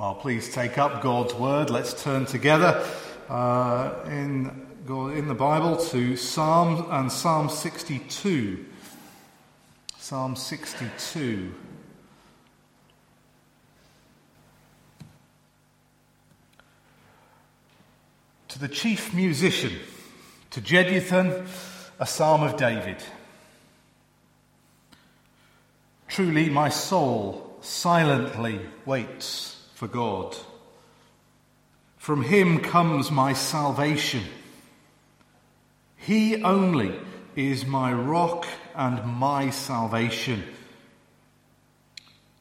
Well, please take up God's word. Let's turn together uh, in, in the Bible to Psalm and Psalm 62. Psalm 62. To the chief musician, to Jeduthun, a psalm of David. Truly, my soul silently waits for God. From him comes my salvation. He only is my rock and my salvation.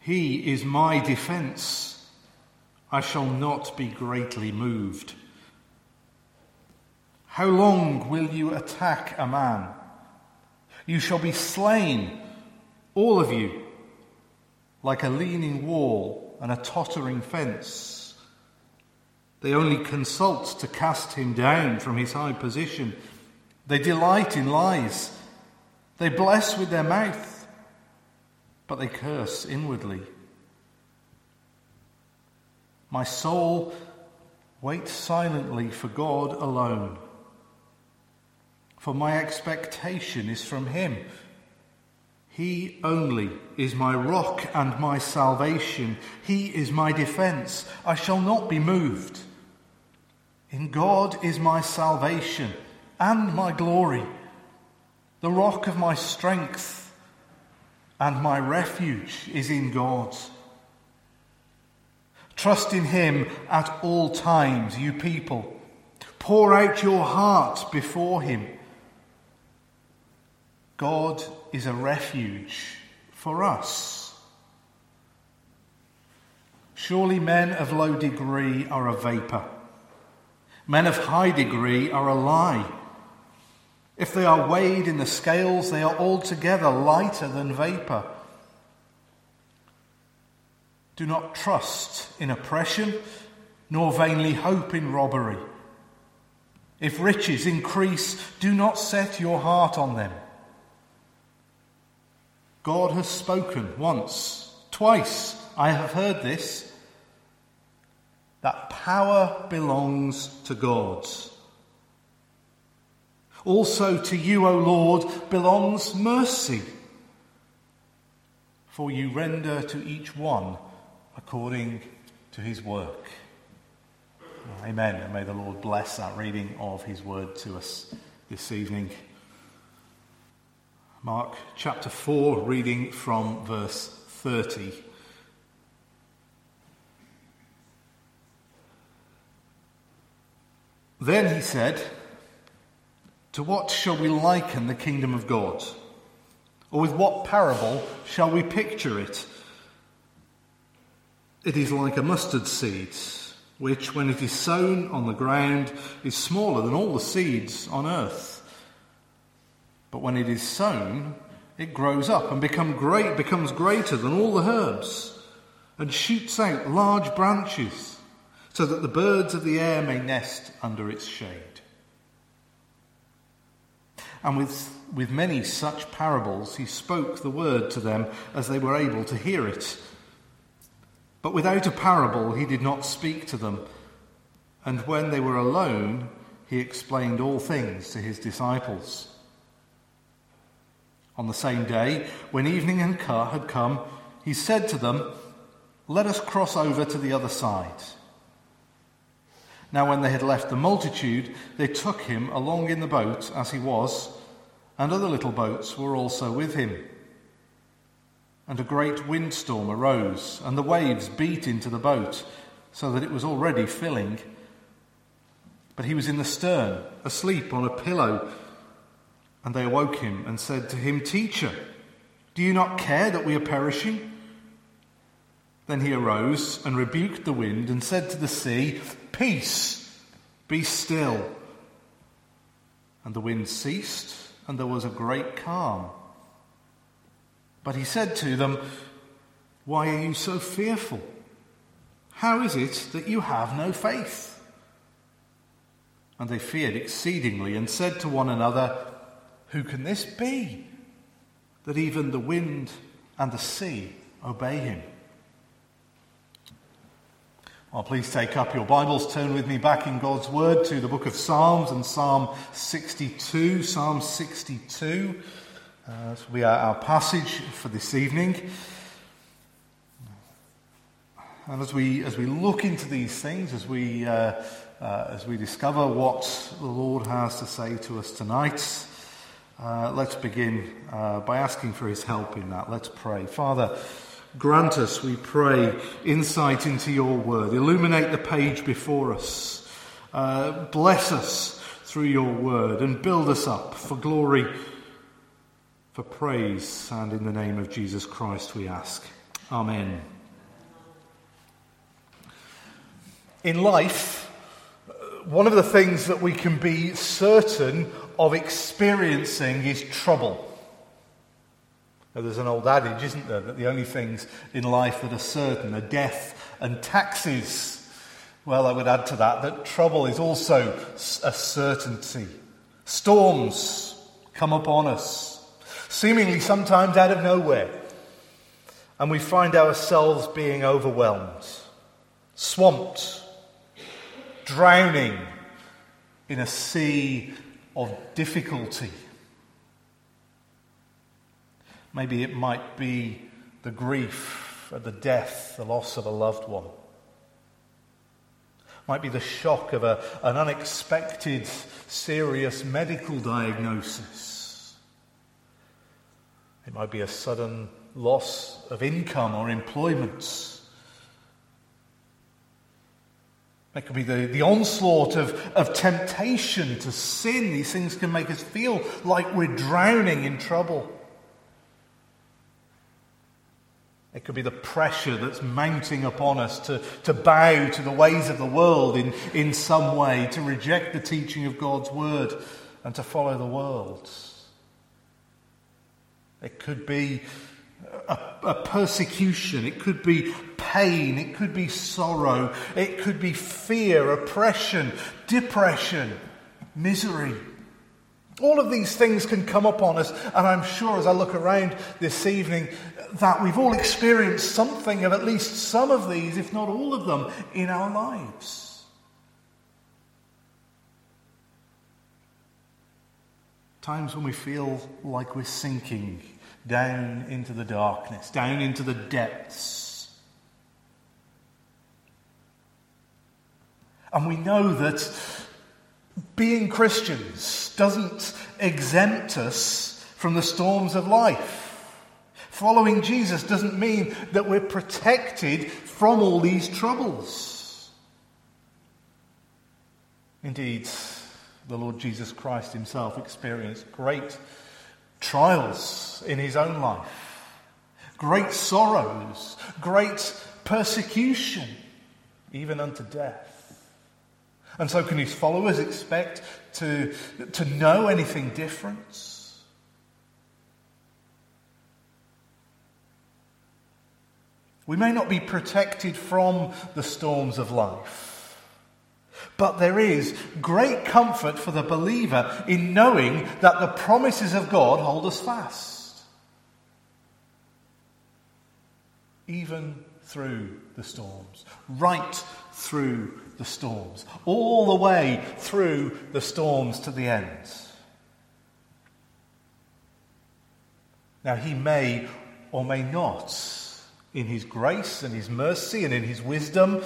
He is my defense. I shall not be greatly moved. How long will you attack a man? You shall be slain, all of you, like a leaning wall and a tottering fence. They only consult to cast him down from his high position. They delight in lies. They bless with their mouth, but they curse inwardly. My soul waits silently for God alone, for my expectation is from Him. He only is my rock and my salvation. He is my defense. I shall not be moved. In God is my salvation and my glory, the rock of my strength, and my refuge is in God. Trust in Him at all times, you people. Pour out your heart before Him. God is a refuge for us. Surely men of low degree are a vapour. Men of high degree are a lie. If they are weighed in the scales, they are altogether lighter than vapour. Do not trust in oppression, nor vainly hope in robbery. If riches increase, do not set your heart on them. God has spoken once, twice, I have heard this, that power belongs to God. Also to you, O Lord, belongs mercy, for you render to each one according to his work. Amen. And may the Lord bless that reading of his word to us this evening. Mark chapter 4, reading from verse 30. Then he said, To what shall we liken the kingdom of God? Or with what parable shall we picture it? It is like a mustard seed, which, when it is sown on the ground, is smaller than all the seeds on earth. But when it is sown, it grows up and become great, becomes greater than all the herbs and shoots out large branches so that the birds of the air may nest under its shade. And with, with many such parables, he spoke the word to them as they were able to hear it. But without a parable, he did not speak to them. And when they were alone, he explained all things to his disciples. On the same day, when evening and car had come, he said to them, Let us cross over to the other side. Now, when they had left the multitude, they took him along in the boat as he was, and other little boats were also with him. And a great windstorm arose, and the waves beat into the boat, so that it was already filling. But he was in the stern, asleep on a pillow. And they awoke him and said to him, Teacher, do you not care that we are perishing? Then he arose and rebuked the wind and said to the sea, Peace, be still. And the wind ceased, and there was a great calm. But he said to them, Why are you so fearful? How is it that you have no faith? And they feared exceedingly and said to one another, who can this be? That even the wind and the sea obey him. Well, please take up your Bibles, turn with me back in God's Word to the book of Psalms and Psalm 62. Psalm 62. Uh, this will be our, our passage for this evening. And as we, as we look into these things, as we, uh, uh, as we discover what the Lord has to say to us tonight, uh, let's begin uh, by asking for his help in that. Let's pray. Father, Grant us, we pray, insight into your word. Illuminate the page before us. Uh, bless us through your word and build us up for glory, for praise, and in the name of Jesus Christ we ask. Amen. In life, one of the things that we can be certain of experiencing is trouble. Now, there's an old adage, isn't there, that the only things in life that are certain are death and taxes. Well, I would add to that that trouble is also a certainty. Storms come upon us, seemingly sometimes out of nowhere, and we find ourselves being overwhelmed, swamped, drowning in a sea of difficulty. Maybe it might be the grief at the death, the loss of a loved one. Might be the shock of a, an unexpected, serious medical diagnosis. It might be a sudden loss of income or employment. It could be the, the onslaught of, of temptation to sin. These things can make us feel like we're drowning in trouble. It could be the pressure that's mounting upon us to, to bow to the ways of the world in, in some way, to reject the teaching of God's word, and to follow the world. It could be a, a, persecution, it could be pain, it could be sorrow, it could be fear, oppression, depression, misery. All of these things can come upon us, and I'm sure as I look around this evening that we've all experienced something of at least some of these, if not all of them, in our lives. Times when we feel like we're sinking down into the darkness, down into the depths. And we know that being Christians doesn't exempt us from the storms of life. Following Jesus doesn't mean that we're protected from all these troubles. Indeed, the Lord Jesus Christ himself experienced great trials in his own life, great sorrows, great persecution, even unto death. And so, can his followers expect to, to know anything different? We may not be protected from the storms of life, but there is great comfort for the believer in knowing that the promises of God hold us fast. Even through the storms, right through the storms, all the way through the storms to the end. Now, he may or may not, in his grace and his mercy and in his wisdom,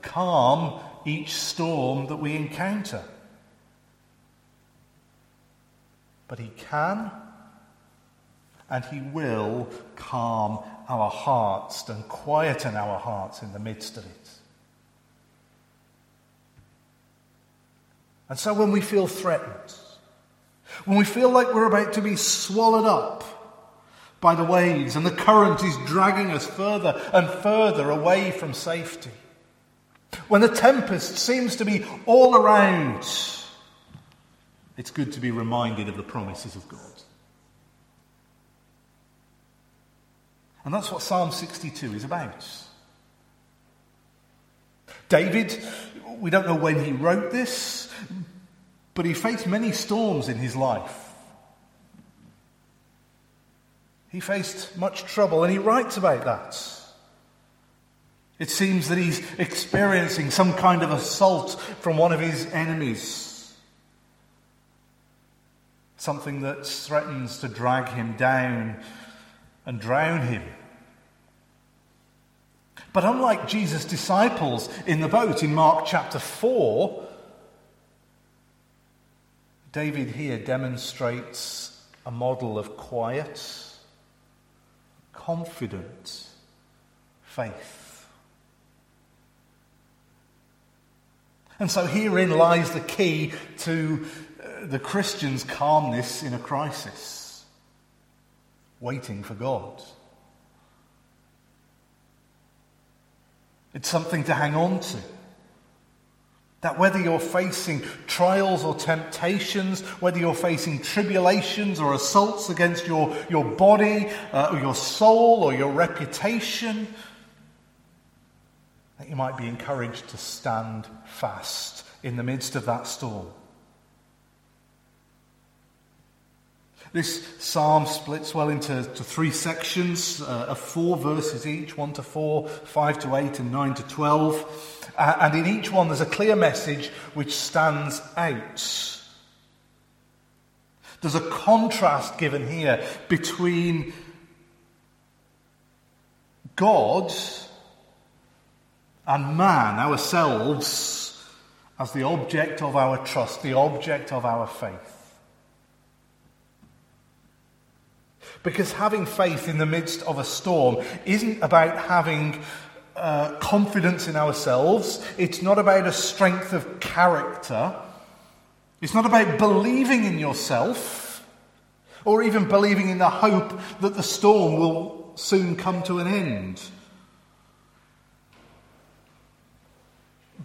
calm each storm that we encounter. But he can and he will calm our hearts and quieten our hearts in the midst of it. And so when we feel threatened, when we feel like we're about to be swallowed up by the waves and the current is dragging us further and further away from safety, when the tempest seems to be all around, it's good to be reminded of the promises of God. And that's what Psalm 62 is about. David, we don't know when he wrote this, but he faced many storms in his life. He faced much trouble, and he writes about that. It seems that he's experiencing some kind of assault from one of his enemies. Something that threatens to drag him down and drown him. But unlike Jesus' disciples in the boat in Mark chapter 4, David here demonstrates a model of quiet, confident faith. And so herein lies the key to uh, the Christian's calmness in a crisis waiting for God. It's something to hang on to. That whether you're facing trials or temptations, whether you're facing tribulations or assaults against your, your body, uh, or your soul, or your reputation, that you might be encouraged to stand fast in the midst of that storm. This psalm splits well into three sections uh, of four verses each 1 to 4, 5 to 8, and 9 to 12. Uh, and in each one, there's a clear message which stands out. There's a contrast given here between God and man, ourselves, as the object of our trust, the object of our faith. Because having faith in the midst of a storm isn't about having uh, confidence in ourselves, it's not about a strength of character, it's not about believing in yourself, or even believing in the hope that the storm will soon come to an end.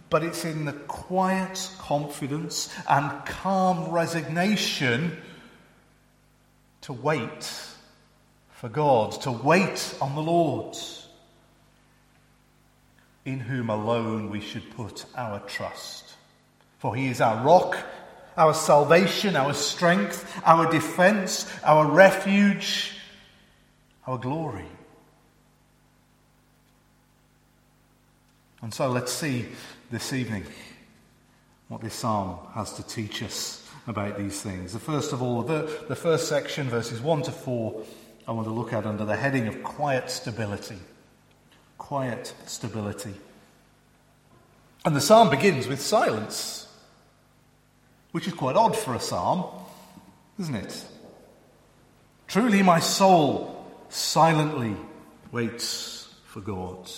But it's in the quiet confidence and calm resignation to wait for God, to wait on the Lord, in whom alone we should put our trust. For he is our rock, our salvation, our strength, our defense, our refuge, our glory. And so let's see this evening what this psalm has to teach us about these things. The first of all, the, the first section, verses 1 to 4 I want to look at under the heading of quiet stability. Quiet stability. And the psalm begins with silence, which is quite odd for a psalm, isn't it? Truly, my soul silently waits for God.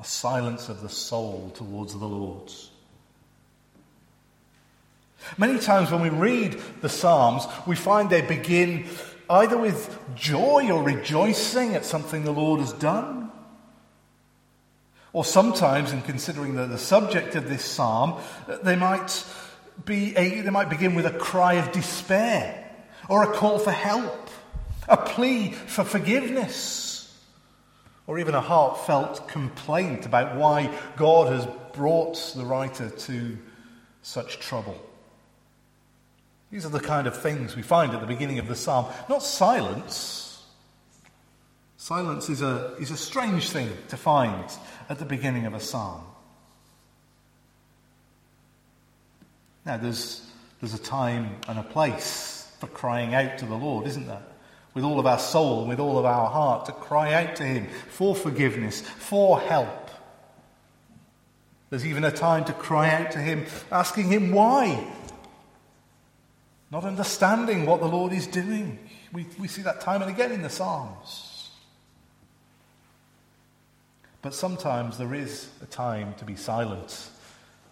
A silence of the soul towards the Lord. Many times when we read the Psalms, we find they begin either with joy or rejoicing at something the Lord has done. Or sometimes, in considering the, the subject of this psalm, they might, be a, they might begin with a cry of despair or a call for help, a plea for forgiveness, or even a heartfelt complaint about why God has brought the writer to such trouble. These are the kind of things we find at the beginning of the psalm. Not silence. Silence is a, is a strange thing to find at the beginning of a psalm. Now, there's, there's a time and a place for crying out to the Lord, isn't there? With all of our soul and with all of our heart, to cry out to Him for forgiveness, for help. There's even a time to cry out to Him, asking Him why not understanding what the Lord is doing. We, we see that time and again in the Psalms. But sometimes there is a time to be silent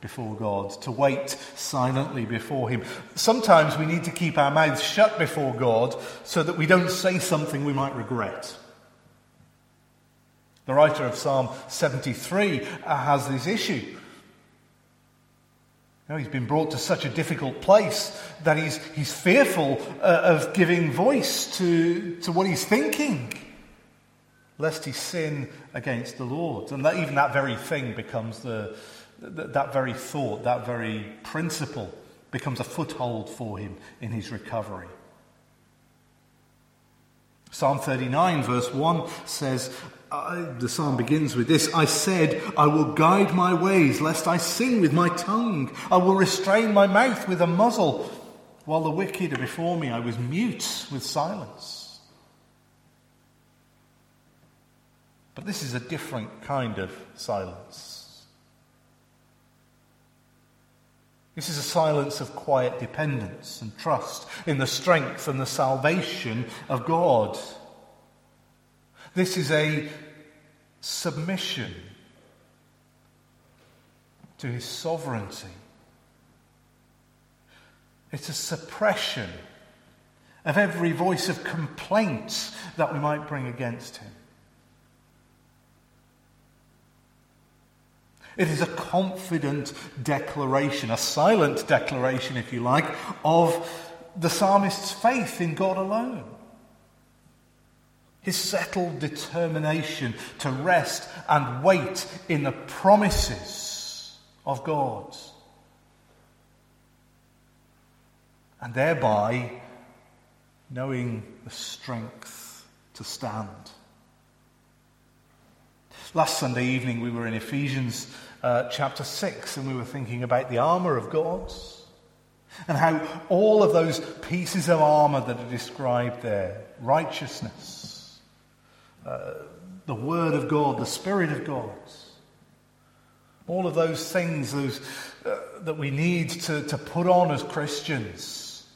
before God, to wait silently before Him. Sometimes we need to keep our mouths shut before God so that we don't say something we might regret. The writer of Psalm 73 has this issue. Know, he's been brought to such a difficult place that he's, he's fearful uh, of giving voice to, to what he's thinking, lest he sin against the Lord. And that even that very thing becomes the, that very thought, that very principle becomes a foothold for him in his recovery. Psalm 39, verse 1 says, the psalm begins with this I said, I will guide my ways, lest I sing with my tongue. I will restrain my mouth with a muzzle. While the wicked are before me, I was mute with silence. But this is a different kind of silence. This is a silence of quiet dependence and trust in the strength and the salvation of God. This is a submission to his sovereignty. It's a suppression of every voice of complaint that we might bring against him. It is a confident declaration, a silent declaration, if you like, of the psalmist's faith in God alone his settled determination to rest and wait in the promises of God. And thereby knowing the strength to stand. Last Sunday evening, we were in Ephesians uh, chapter 6 and we were thinking about the armour of God and how all of those pieces of armour that are described there righteousness, the Word of God, the Spirit of God. All of those things those, uh, that we need to, to put on as Christians.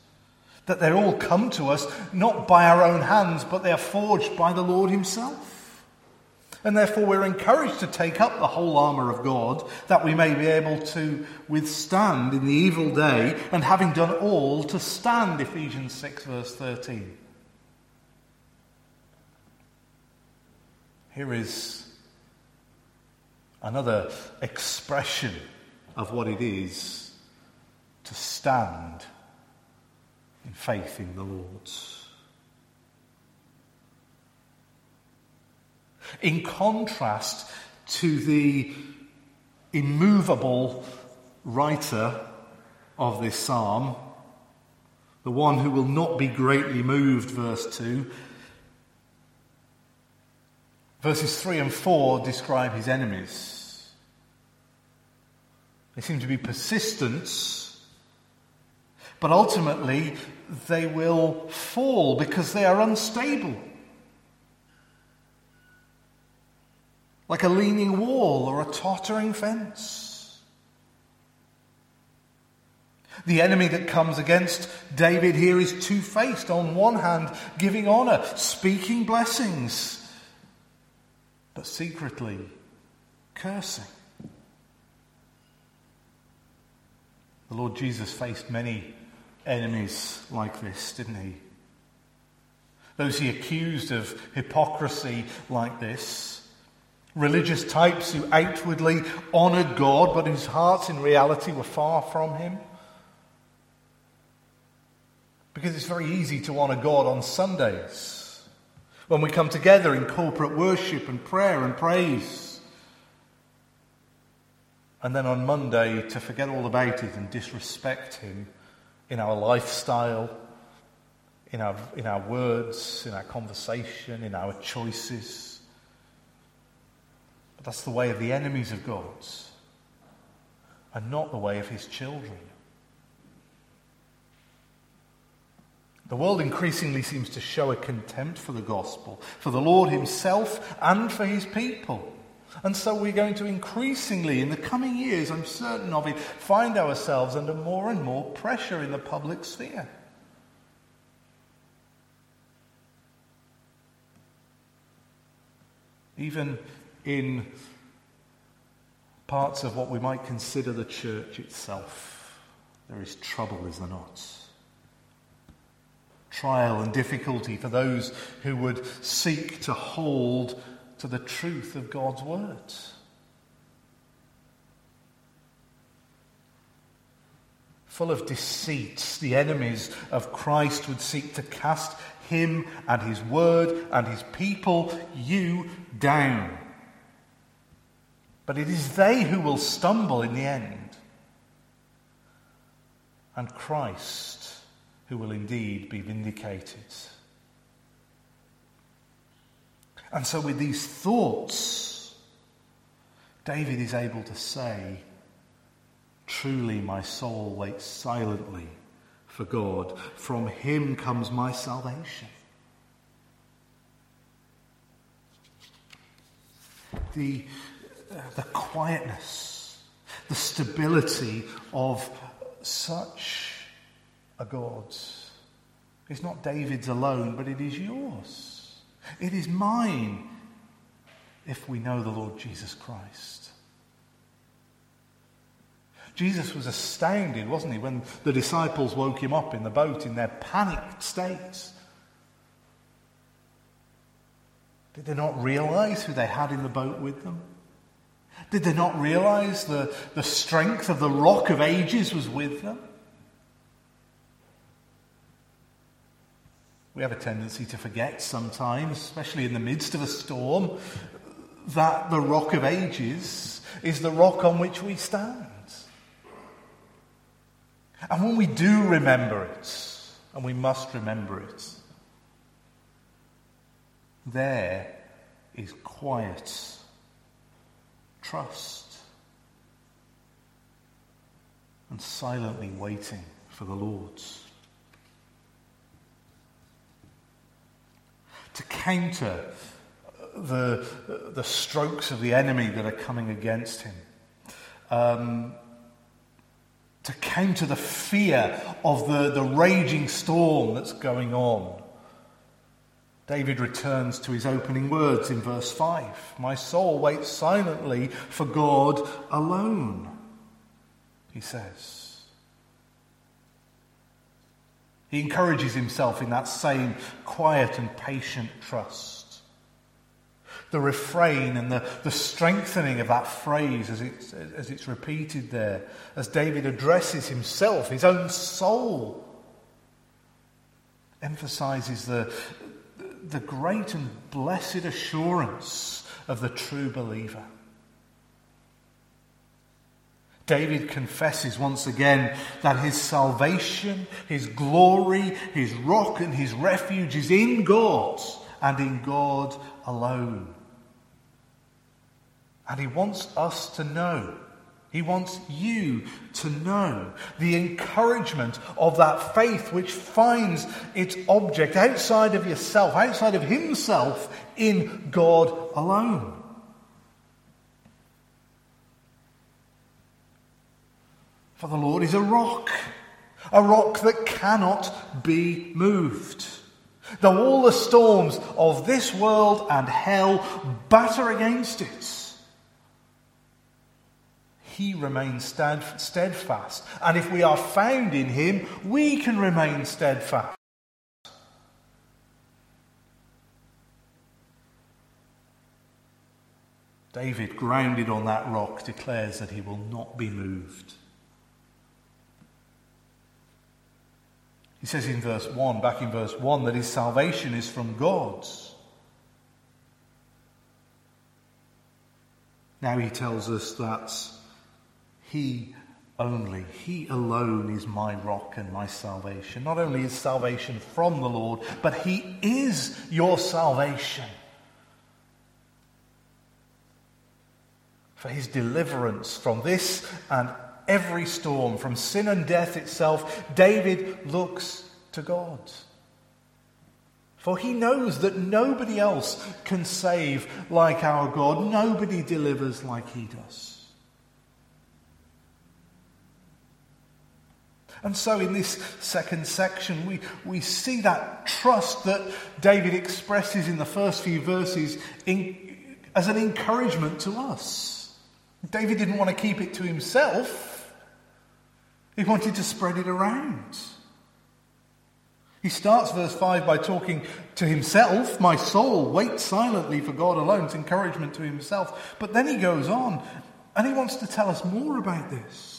That they all come to us not by our own hands, but they are forged by the Lord Himself. And therefore, we're encouraged to take up the whole armour of God that we may be able to withstand in the evil day, and having done all, to stand. Ephesians 6, verse 13. Here is another expression of what it is to stand in faith in the Lord. In contrast to the immovable writer of this psalm, the one who will not be greatly moved, verse 2, Verses 3 and 4 describe his enemies. They seem to be persistent, but ultimately they will fall because they are unstable. Like a leaning wall or a tottering fence. The enemy that comes against David here is two faced. On one hand, giving honor, speaking blessings but secretly cursing. The Lord Jesus faced many enemies like this, didn't he? Those he accused of hypocrisy like this. Religious types who outwardly honoured God, but whose hearts in reality were far from him. Because it's very easy to honour God on Sundays when we come together in corporate worship and prayer and praise. And then on Monday to forget all about it and disrespect Him in our lifestyle, in our, in our words, in our conversation, in our choices. But that's the way of the enemies of God's and not the way of His children. The world increasingly seems to show a contempt for the gospel, for the Lord himself, and for his people. And so we're going to increasingly, in the coming years, I'm certain of it, find ourselves under more and more pressure in the public sphere. Even in parts of what we might consider the church itself, there is trouble, is there not? trial and difficulty for those who would seek to hold to the truth of God's word. Full of deceit, the enemies of Christ would seek to cast him and his word and his people, you, down. But it is they who will stumble in the end. And Christ who will indeed be vindicated. And so, with these thoughts, David is able to say, Truly, my soul waits silently for God. From him comes my salvation. The, the quietness, the stability of such a God. It's not David's alone, but it is yours. It is mine if we know the Lord Jesus Christ. Jesus was astounded, wasn't he, when the disciples woke him up in the boat in their panicked states. Did they not realize who they had in the boat with them? Did they not realize the, the strength of the rock of ages was with them? We have a tendency to forget sometimes, especially in the midst of a storm, that the rock of ages is the rock on which we stand. And when we do remember it, and we must remember it, there is quiet trust and silently waiting for the Lord's. To counter the, the strokes of the enemy that are coming against him, um, to counter the fear of the, the raging storm that's going on. David returns to his opening words in verse 5 My soul waits silently for God alone, he says. He encourages himself in that same quiet and patient trust the refrain and the, the strengthening of that phrase as it's, as it's repeated there, as David addresses himself, his own soul, emphasizes the, the great and blessed assurance of the true believer. David confesses once again that his salvation, his glory, his rock, and his refuge is in God and in God alone. And he wants us to know. He wants you to know the encouragement of that faith which finds its object outside of yourself, outside of himself, in God alone. For the Lord is a rock, a rock that cannot be moved. Though all the storms of this world and hell batter against it, he remains steadfast. And if we are found in him, we can remain steadfast. David, grounded on that rock, declares that he will not be moved. He says in verse 1, back in verse 1, that his salvation is from God. Now he tells us that he only, He alone is my rock and my salvation. Not only is salvation from the Lord, but He is your salvation. For His deliverance from this and every storm, from sin and death itself, David looks to God. For he knows that nobody else can save like our God. Nobody delivers like he does. And so, in this second section, we, we see that trust that David expresses in the first few verses in, as an encouragement to us. David didn't want to keep it to himself, he wanted to spread it around. He starts verse 5 by talking to himself. My soul waits silently for God alone. It's encouragement to himself. But then he goes on and he wants to tell us more about this.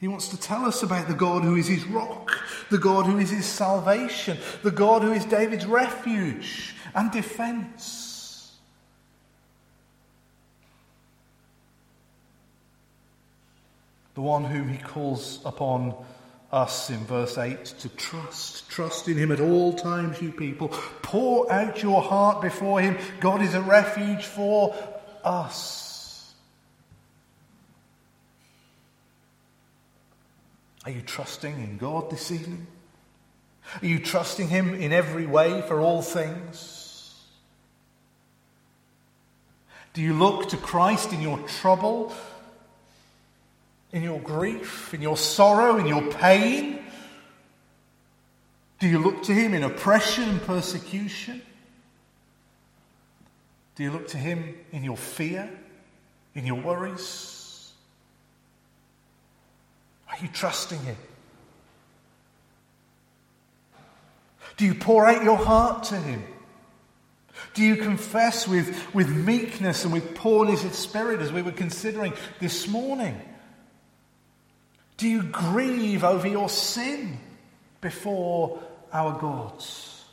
He wants to tell us about the God who is his rock, the God who is his salvation, the God who is David's refuge and defense. The one whom he calls upon us in verse 8 to trust. Trust in Him at all times, you people. Pour out your heart before Him. God is a refuge for us. Are you trusting in God this evening? Are you trusting Him in every way for all things? Do you look to Christ in your trouble? in your grief, in your sorrow, in your pain? Do you look to Him in oppression and persecution? Do you look to Him in your fear, in your worries? Are you trusting Him? Do you pour out your heart to Him? Do you confess with, with meekness and with poorness of spirit as we were considering this morning? Do you grieve over your sin before our gods?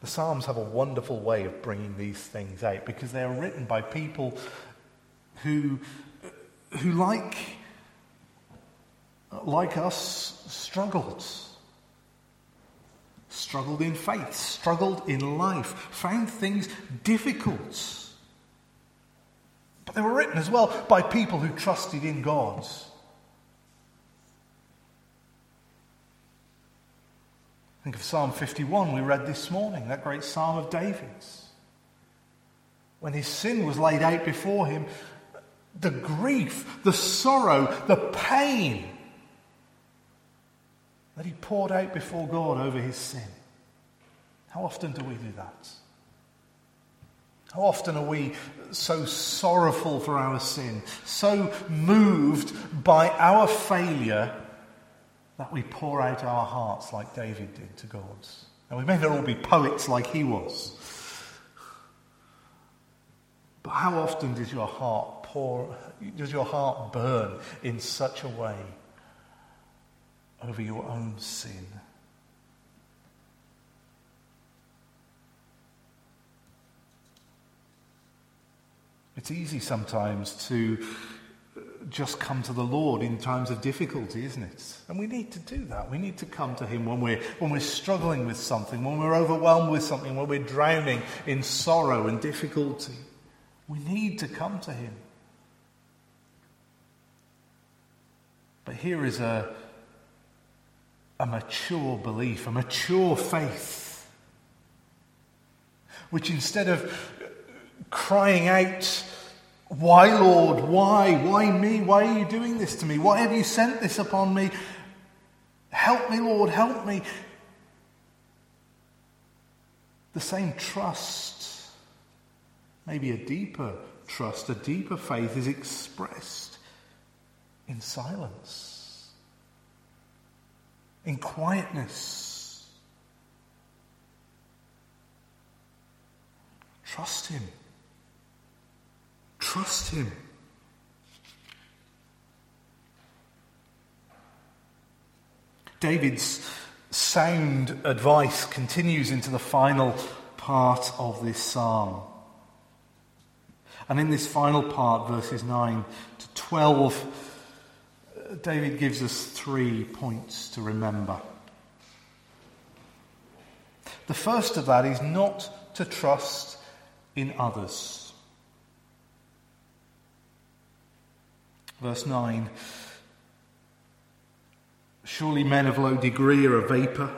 The Psalms have a wonderful way of bringing these things out because they are written by people who, who like, like us, struggled. Struggled in faith, struggled in life, found things difficult. But they were written as well by people who trusted in God. Think of Psalm 51 we read this morning, that great psalm of David's. When his sin was laid out before him, the grief, the sorrow, the pain that he poured out before God over his sin. How often do we do that? How often are we so sorrowful for our sin, so moved by our failure that we pour out our hearts like David did to God? And we may not all be poets like he was. But how often does your heart pour, does your heart burn in such a way over your own sin? It's easy sometimes to just come to the Lord in times of difficulty, isn't it? And we need to do that. We need to come to Him when we're, when we're struggling with something, when we're overwhelmed with something, when we're drowning in sorrow and difficulty. We need to come to Him. But here is a, a mature belief, a mature faith, which instead of crying out, Why, Lord? Why? Why me? Why are you doing this to me? Why have you sent this upon me? Help me, Lord, help me. The same trust, maybe a deeper trust, a deeper faith, is expressed in silence, in quietness. Trust Him. Trust Him. David's sound advice continues into the final part of this psalm. And in this final part, verses 9 to 12, David gives us three points to remember. The first of that is not to trust in others. Verse 9 Surely men of low degree are a vapour,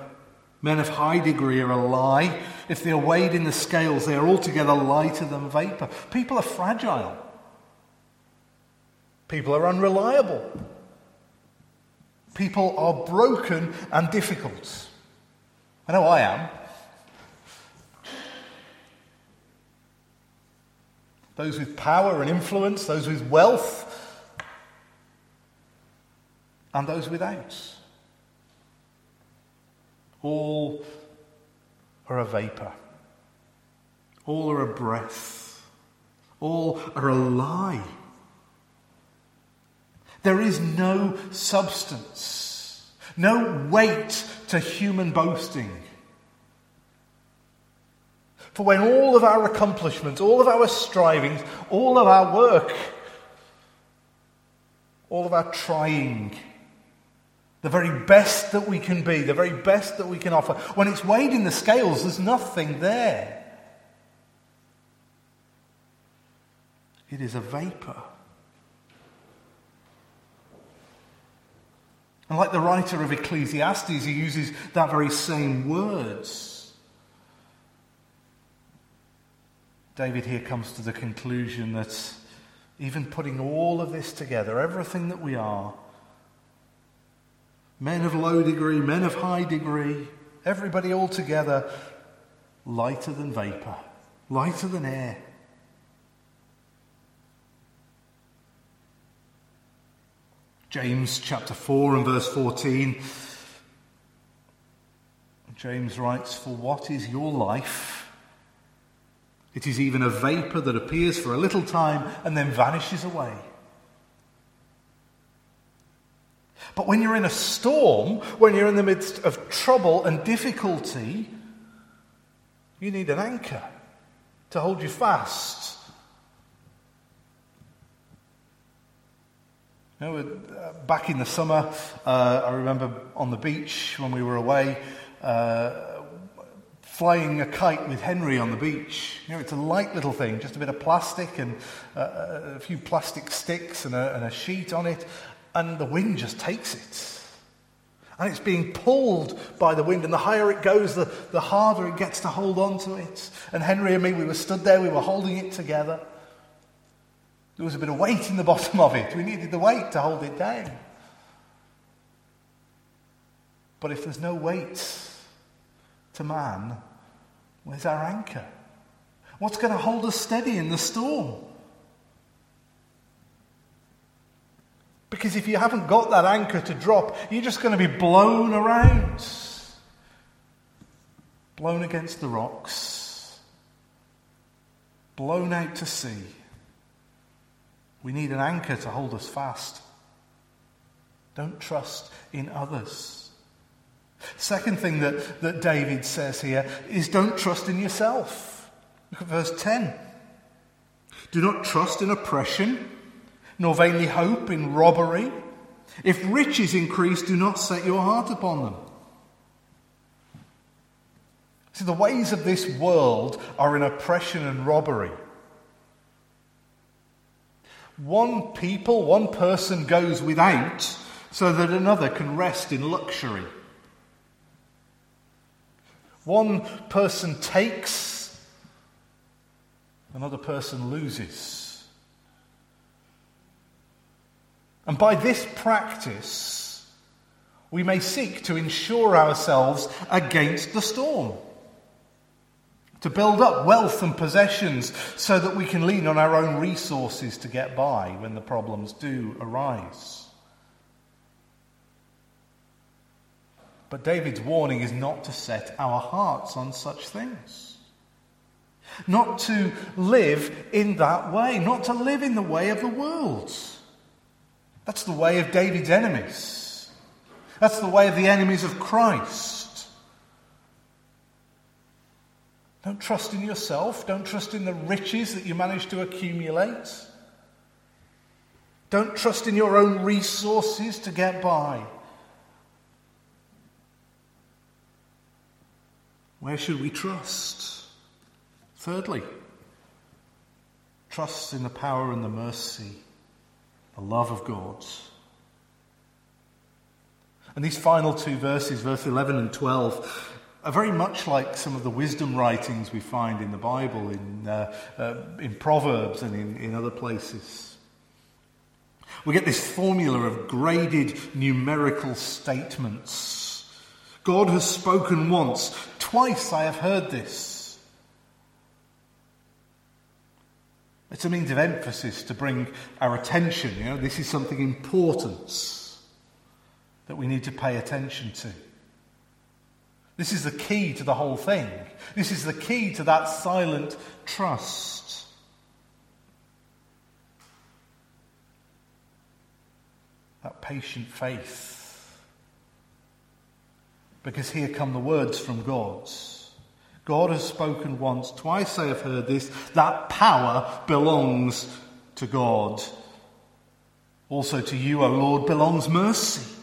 men of high degree are a lie. If they are weighed in the scales, they are altogether lighter than vapour. People are fragile, people are unreliable, people are broken and difficult. I know I am. Those with power and influence, those with wealth, and those without. All are a vapour. All are a breath. All are a lie. There is no substance, no weight to human boasting. For when all of our accomplishments, all of our strivings, all of our work all of our trying, the very best that we can be, the very best that we can offer, when it's weighed in the scales, there's nothing there. It is a vapor. And like the writer of Ecclesiastes, he uses that very same words. David here comes to the conclusion that even putting all of this together, everything that we are, men of low degree, men of high degree, everybody all together, lighter than vapor, lighter than air. James chapter 4 and verse 14. James writes, For what is your life? It is even a vapor that appears for a little time and then vanishes away. But when you're in a storm, when you're in the midst of trouble and difficulty, you need an anchor to hold you fast. You know, uh, back in the summer, uh, I remember on the beach when we were away, uh, flying a kite with Henry on the beach. You know, it's a light little thing, just a bit of plastic and uh, a few plastic sticks and a, and a sheet on it, and the wind just takes it. And it's being pulled by the wind, and the higher it goes, the, the harder it gets to hold on to it. And Henry and me, we were stood there, we were holding it together. There was a bit of weight in the bottom of it. We needed the weight to hold it down. But if there's no weight to man, where's our anchor? What's going to hold us steady in the storm? Because if you haven't got that anchor to drop, you're just going to be blown around, blown against the rocks, blown out to sea. We need an anchor to hold us fast. Don't trust in others. Second thing that, that David says here is don't trust in yourself. Look at verse 10. Do not trust in oppression, nor vainly hope in robbery. If riches increase, do not set your heart upon them. See, the ways of this world are in oppression and robbery. One people, one person goes without so that another can rest in luxury. One person takes, another person loses. And by this practice, we may seek to insure ourselves against the storm to build up wealth and possessions so that we can lean on our own resources to get by when the problems do arise. But David's warning is not to set our hearts on such things. Not to live in that way, not to live in the way of the world. That's the way of David's enemies. That's the way of the enemies of Christ. Don't trust in yourself. Don't trust in the riches that you manage to accumulate. Don't trust in your own resources to get by. Where should we trust? Thirdly, trust in the power and the mercy, the love of God. And these final two verses, verse 11 and 12, are very much like some of the wisdom writings we find in the Bible, in, uh, uh, in Proverbs, and in, in other places. We get this formula of graded numerical statements. God has spoken once, twice I have heard this. It's a means of emphasis to bring our attention. You know, this is something important that we need to pay attention to. This is the key to the whole thing. This is the key to that silent trust. That patient faith. Because here come the words from God. God has spoken once, twice I have heard this. That power belongs to God Also to you, O Lord, belongs mercy.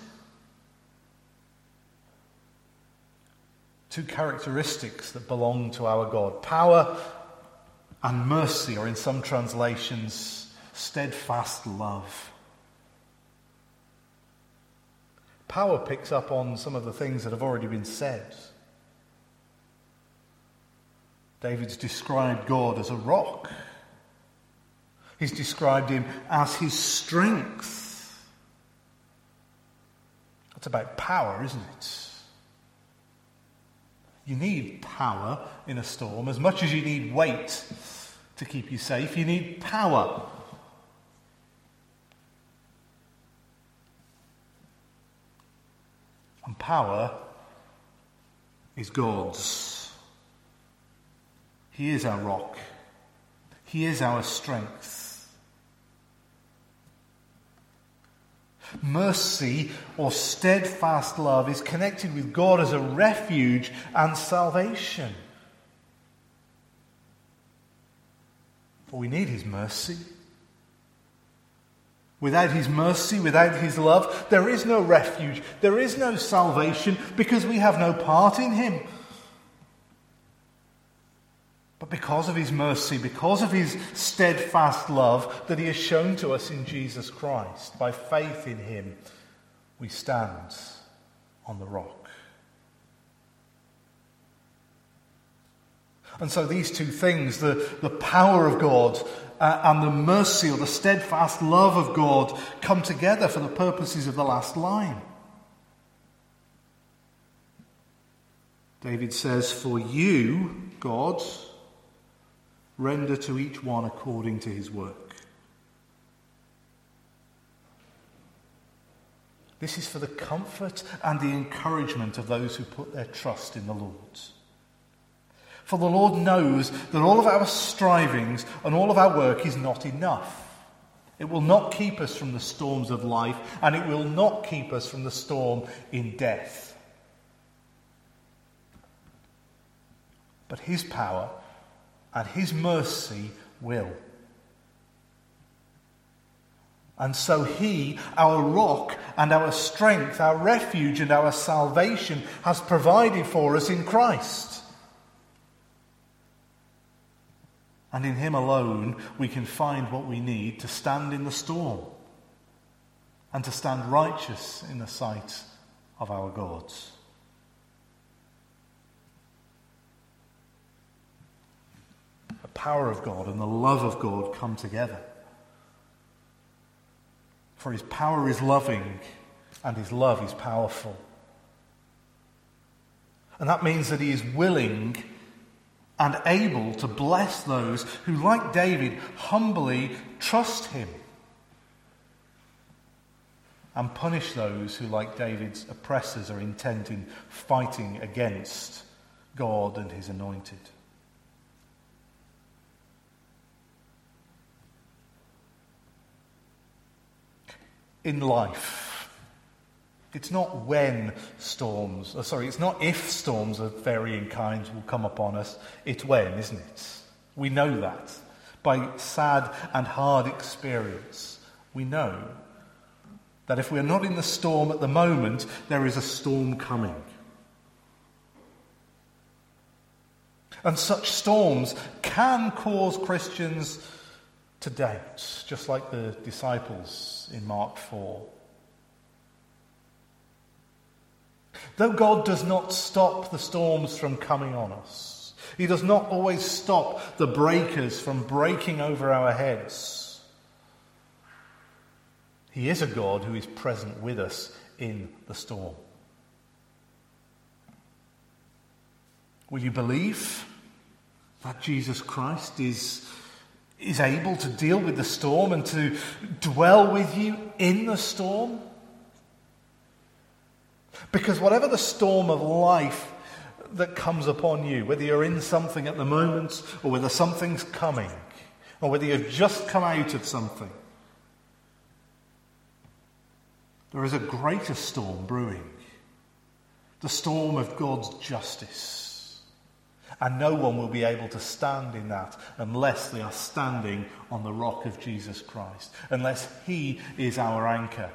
Two characteristics that belong to our God power and mercy, or in some translations, steadfast love. Power picks up on some of the things that have already been said. David's described God as a rock. He's described him as his strength. That's about power, isn't it? You need power in a storm as much as you need weight to keep you safe. You need power. And power is God's. He is our rock. He is our strength. Mercy or steadfast love is connected with God as a refuge and salvation. For we need His mercy. Without His mercy, without His love, there is no refuge, there is no salvation because we have no part in Him. But because of his mercy, because of his steadfast love that he has shown to us in Jesus Christ, by faith in him, we stand on the rock. And so these two things, the, the power of God uh, and the mercy or the steadfast love of God, come together for the purposes of the last line. David says, For you, God, Render to each one according to his work. This is for the comfort and the encouragement of those who put their trust in the Lord. For the Lord knows that all of our strivings and all of our work is not enough. It will not keep us from the storms of life, and it will not keep us from the storm in death. But His power and his mercy will. And so he, our rock and our strength, our refuge and our salvation, has provided for us in Christ. And in him alone we can find what we need to stand in the storm and to stand righteous in the sight of our gods. Power of God and the love of God come together. For his power is loving and his love is powerful. And that means that he is willing and able to bless those who, like David, humbly trust him. And punish those who, like David's oppressors, are intent in fighting against God and his anointed. In life. It's not when storms, oh, sorry, it's not if storms of varying kinds will come upon us, it's when, isn't it? We know that. By sad and hard experience, we know that if we're not in the storm at the moment, there is a storm coming. And such storms can cause Christians to doubt, just like the disciples in Mark 4. Though God does not stop the storms from coming on us, He does not always stop the breakers from breaking over our heads. He is a God who is present with us in the storm. Will you believe that Jesus Christ is is able to deal with the storm and to dwell with you in the storm. Because whatever the storm of life that comes upon you, whether you're in something at the moment or whether something's coming, or whether you've just come out of something, there is a greater storm brewing the storm of God's justice And no one will be able to stand in that unless they are standing on the rock of Jesus Christ, unless He is our anchor.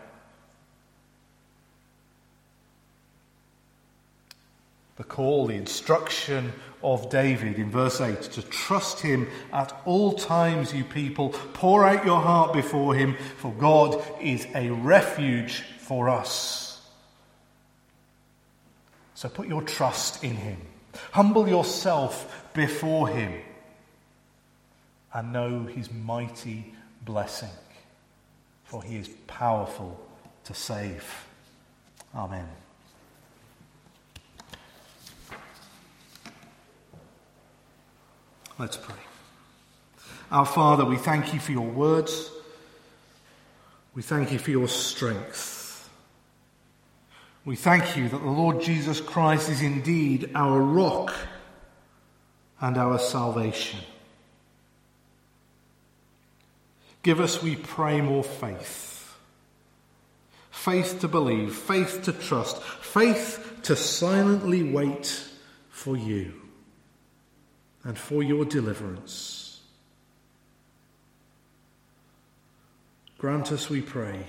The call, the instruction of David in verse 8 to trust Him at all times, you people. Pour out your heart before Him, for God is a refuge for us. So put your trust in Him. Humble yourself before Him and know His mighty blessing, for He is powerful to save. Amen. Let's pray. Our Father, we thank you for your words. We thank you for your strength. We thank you that the Lord Jesus Christ is indeed our rock and our salvation. Give us, we pray, more faith. Faith to believe, faith to trust, faith to silently wait for you and for your deliverance. Grant us, we pray,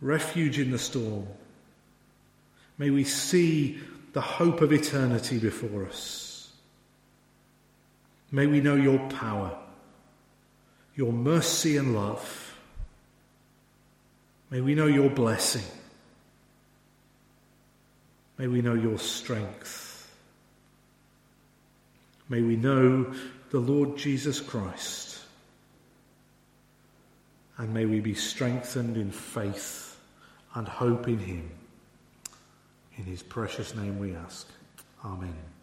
refuge in the storm. May we see the hope of eternity before us. May we know your power, your mercy and love. May we know your blessing. May we know your strength. May we know the Lord Jesus Christ. And may we be strengthened in faith and hope in him. In his precious name we ask. Amen.